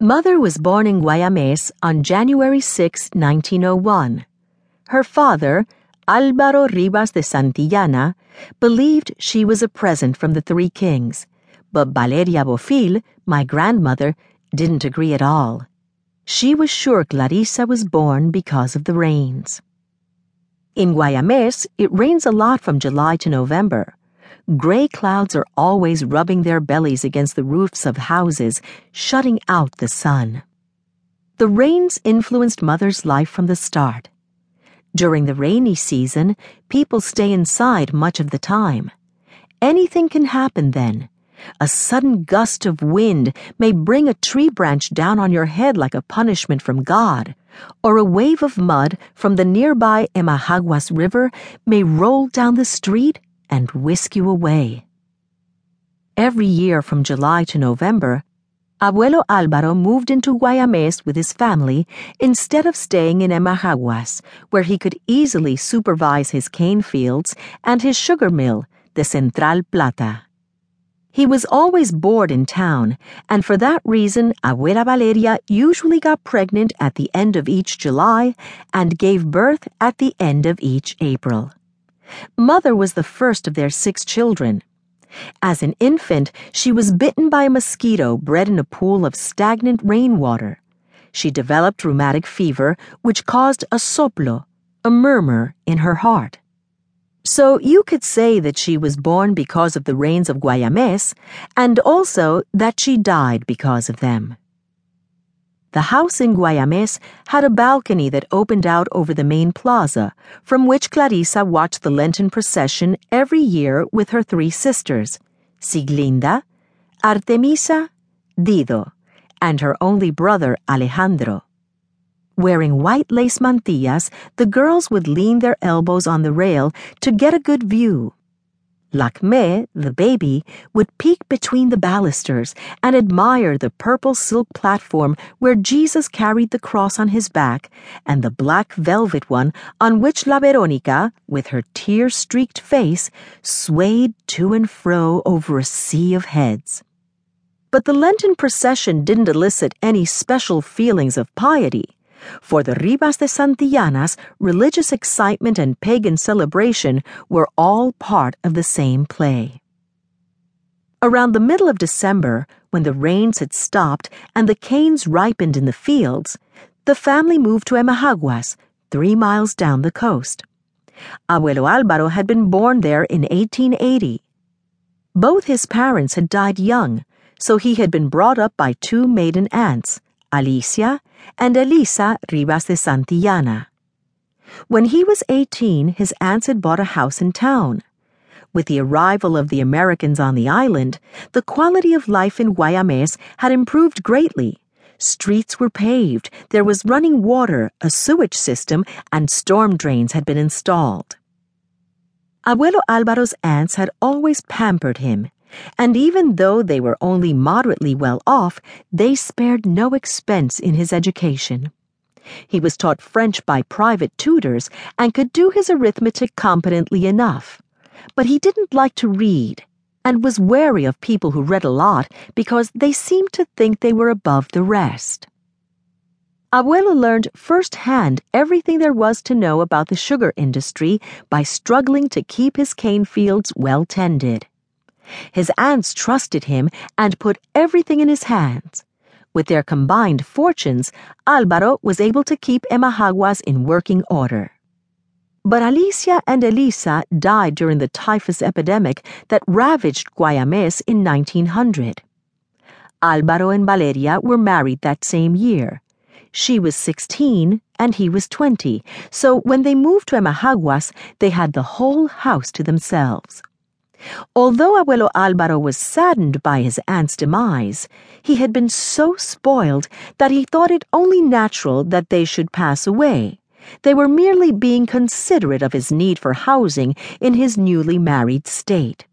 Mother was born in Guayamés on January 6, 1901. Her father, Álvaro Rivas de Santillana, believed she was a present from the Three Kings, but Valeria Bofill, my grandmother, didn't agree at all. She was sure Clarissa was born because of the rains. In Guayamés, it rains a lot from July to November. Gray clouds are always rubbing their bellies against the roofs of houses, shutting out the sun. The rains influenced Mother's life from the start. During the rainy season, people stay inside much of the time. Anything can happen then. A sudden gust of wind may bring a tree branch down on your head like a punishment from God, or a wave of mud from the nearby Emajaguas River may roll down the street and whisk you away. Every year from July to November, Abuelo Álvaro moved into Guayamés with his family instead of staying in Emajaguas, where he could easily supervise his cane fields and his sugar mill, the Central Plata. He was always bored in town, and for that reason, Abuela Valeria usually got pregnant at the end of each July and gave birth at the end of each April. Mother was the first of their six children. As an infant, she was bitten by a mosquito bred in a pool of stagnant rainwater. She developed rheumatic fever, which caused a soplo, a murmur, in her heart. So you could say that she was born because of the rains of Guayamés, and also that she died because of them. The house in Guayamés had a balcony that opened out over the main plaza, from which Clarissa watched the Lenten procession every year with her three sisters, Siglinda, Artemisa, Dido, and her only brother Alejandro. Wearing white lace mantillas, the girls would lean their elbows on the rail to get a good view. Lakme, the baby, would peek between the balusters and admire the purple silk platform where Jesus carried the cross on his back and the black velvet one on which La Veronica, with her tear streaked face, swayed to and fro over a sea of heads. But the Lenten procession didn't elicit any special feelings of piety. For the Rivas de Santillanas, religious excitement and pagan celebration were all part of the same play. Around the middle of December, when the rains had stopped and the canes ripened in the fields, the family moved to Emajaguas, three miles down the coast. Abuelo Álvaro had been born there in 1880. Both his parents had died young, so he had been brought up by two maiden aunts, Alicia and Elisa Rivas de Santillana. When he was 18, his aunts had bought a house in town. With the arrival of the Americans on the island, the quality of life in Guayamés had improved greatly. Streets were paved, there was running water, a sewage system, and storm drains had been installed. Abuelo Álvaro's aunts had always pampered him, and even though they were only moderately well off, they spared no expense in his education. He was taught French by private tutors and could do his arithmetic competently enough. But he didn't like to read and was wary of people who read a lot because they seemed to think they were above the rest. Abuelo learned firsthand everything there was to know about the sugar industry by struggling to keep his cane fields well tended. His aunts trusted him and put everything in his hands. With their combined fortunes, Álvaro was able to keep Emajaguas in working order. But Alicia and Elisa died during the typhus epidemic that ravaged Guayamés in 1900. Álvaro and Valeria were married that same year. She was 16 and he was 20, so when they moved to Emajaguas, they had the whole house to themselves. Although Abuelo Álvaro was saddened by his aunt's demise, he had been so spoiled that he thought it only natural that they should pass away. They were merely being considerate of his need for housing in his newly married state.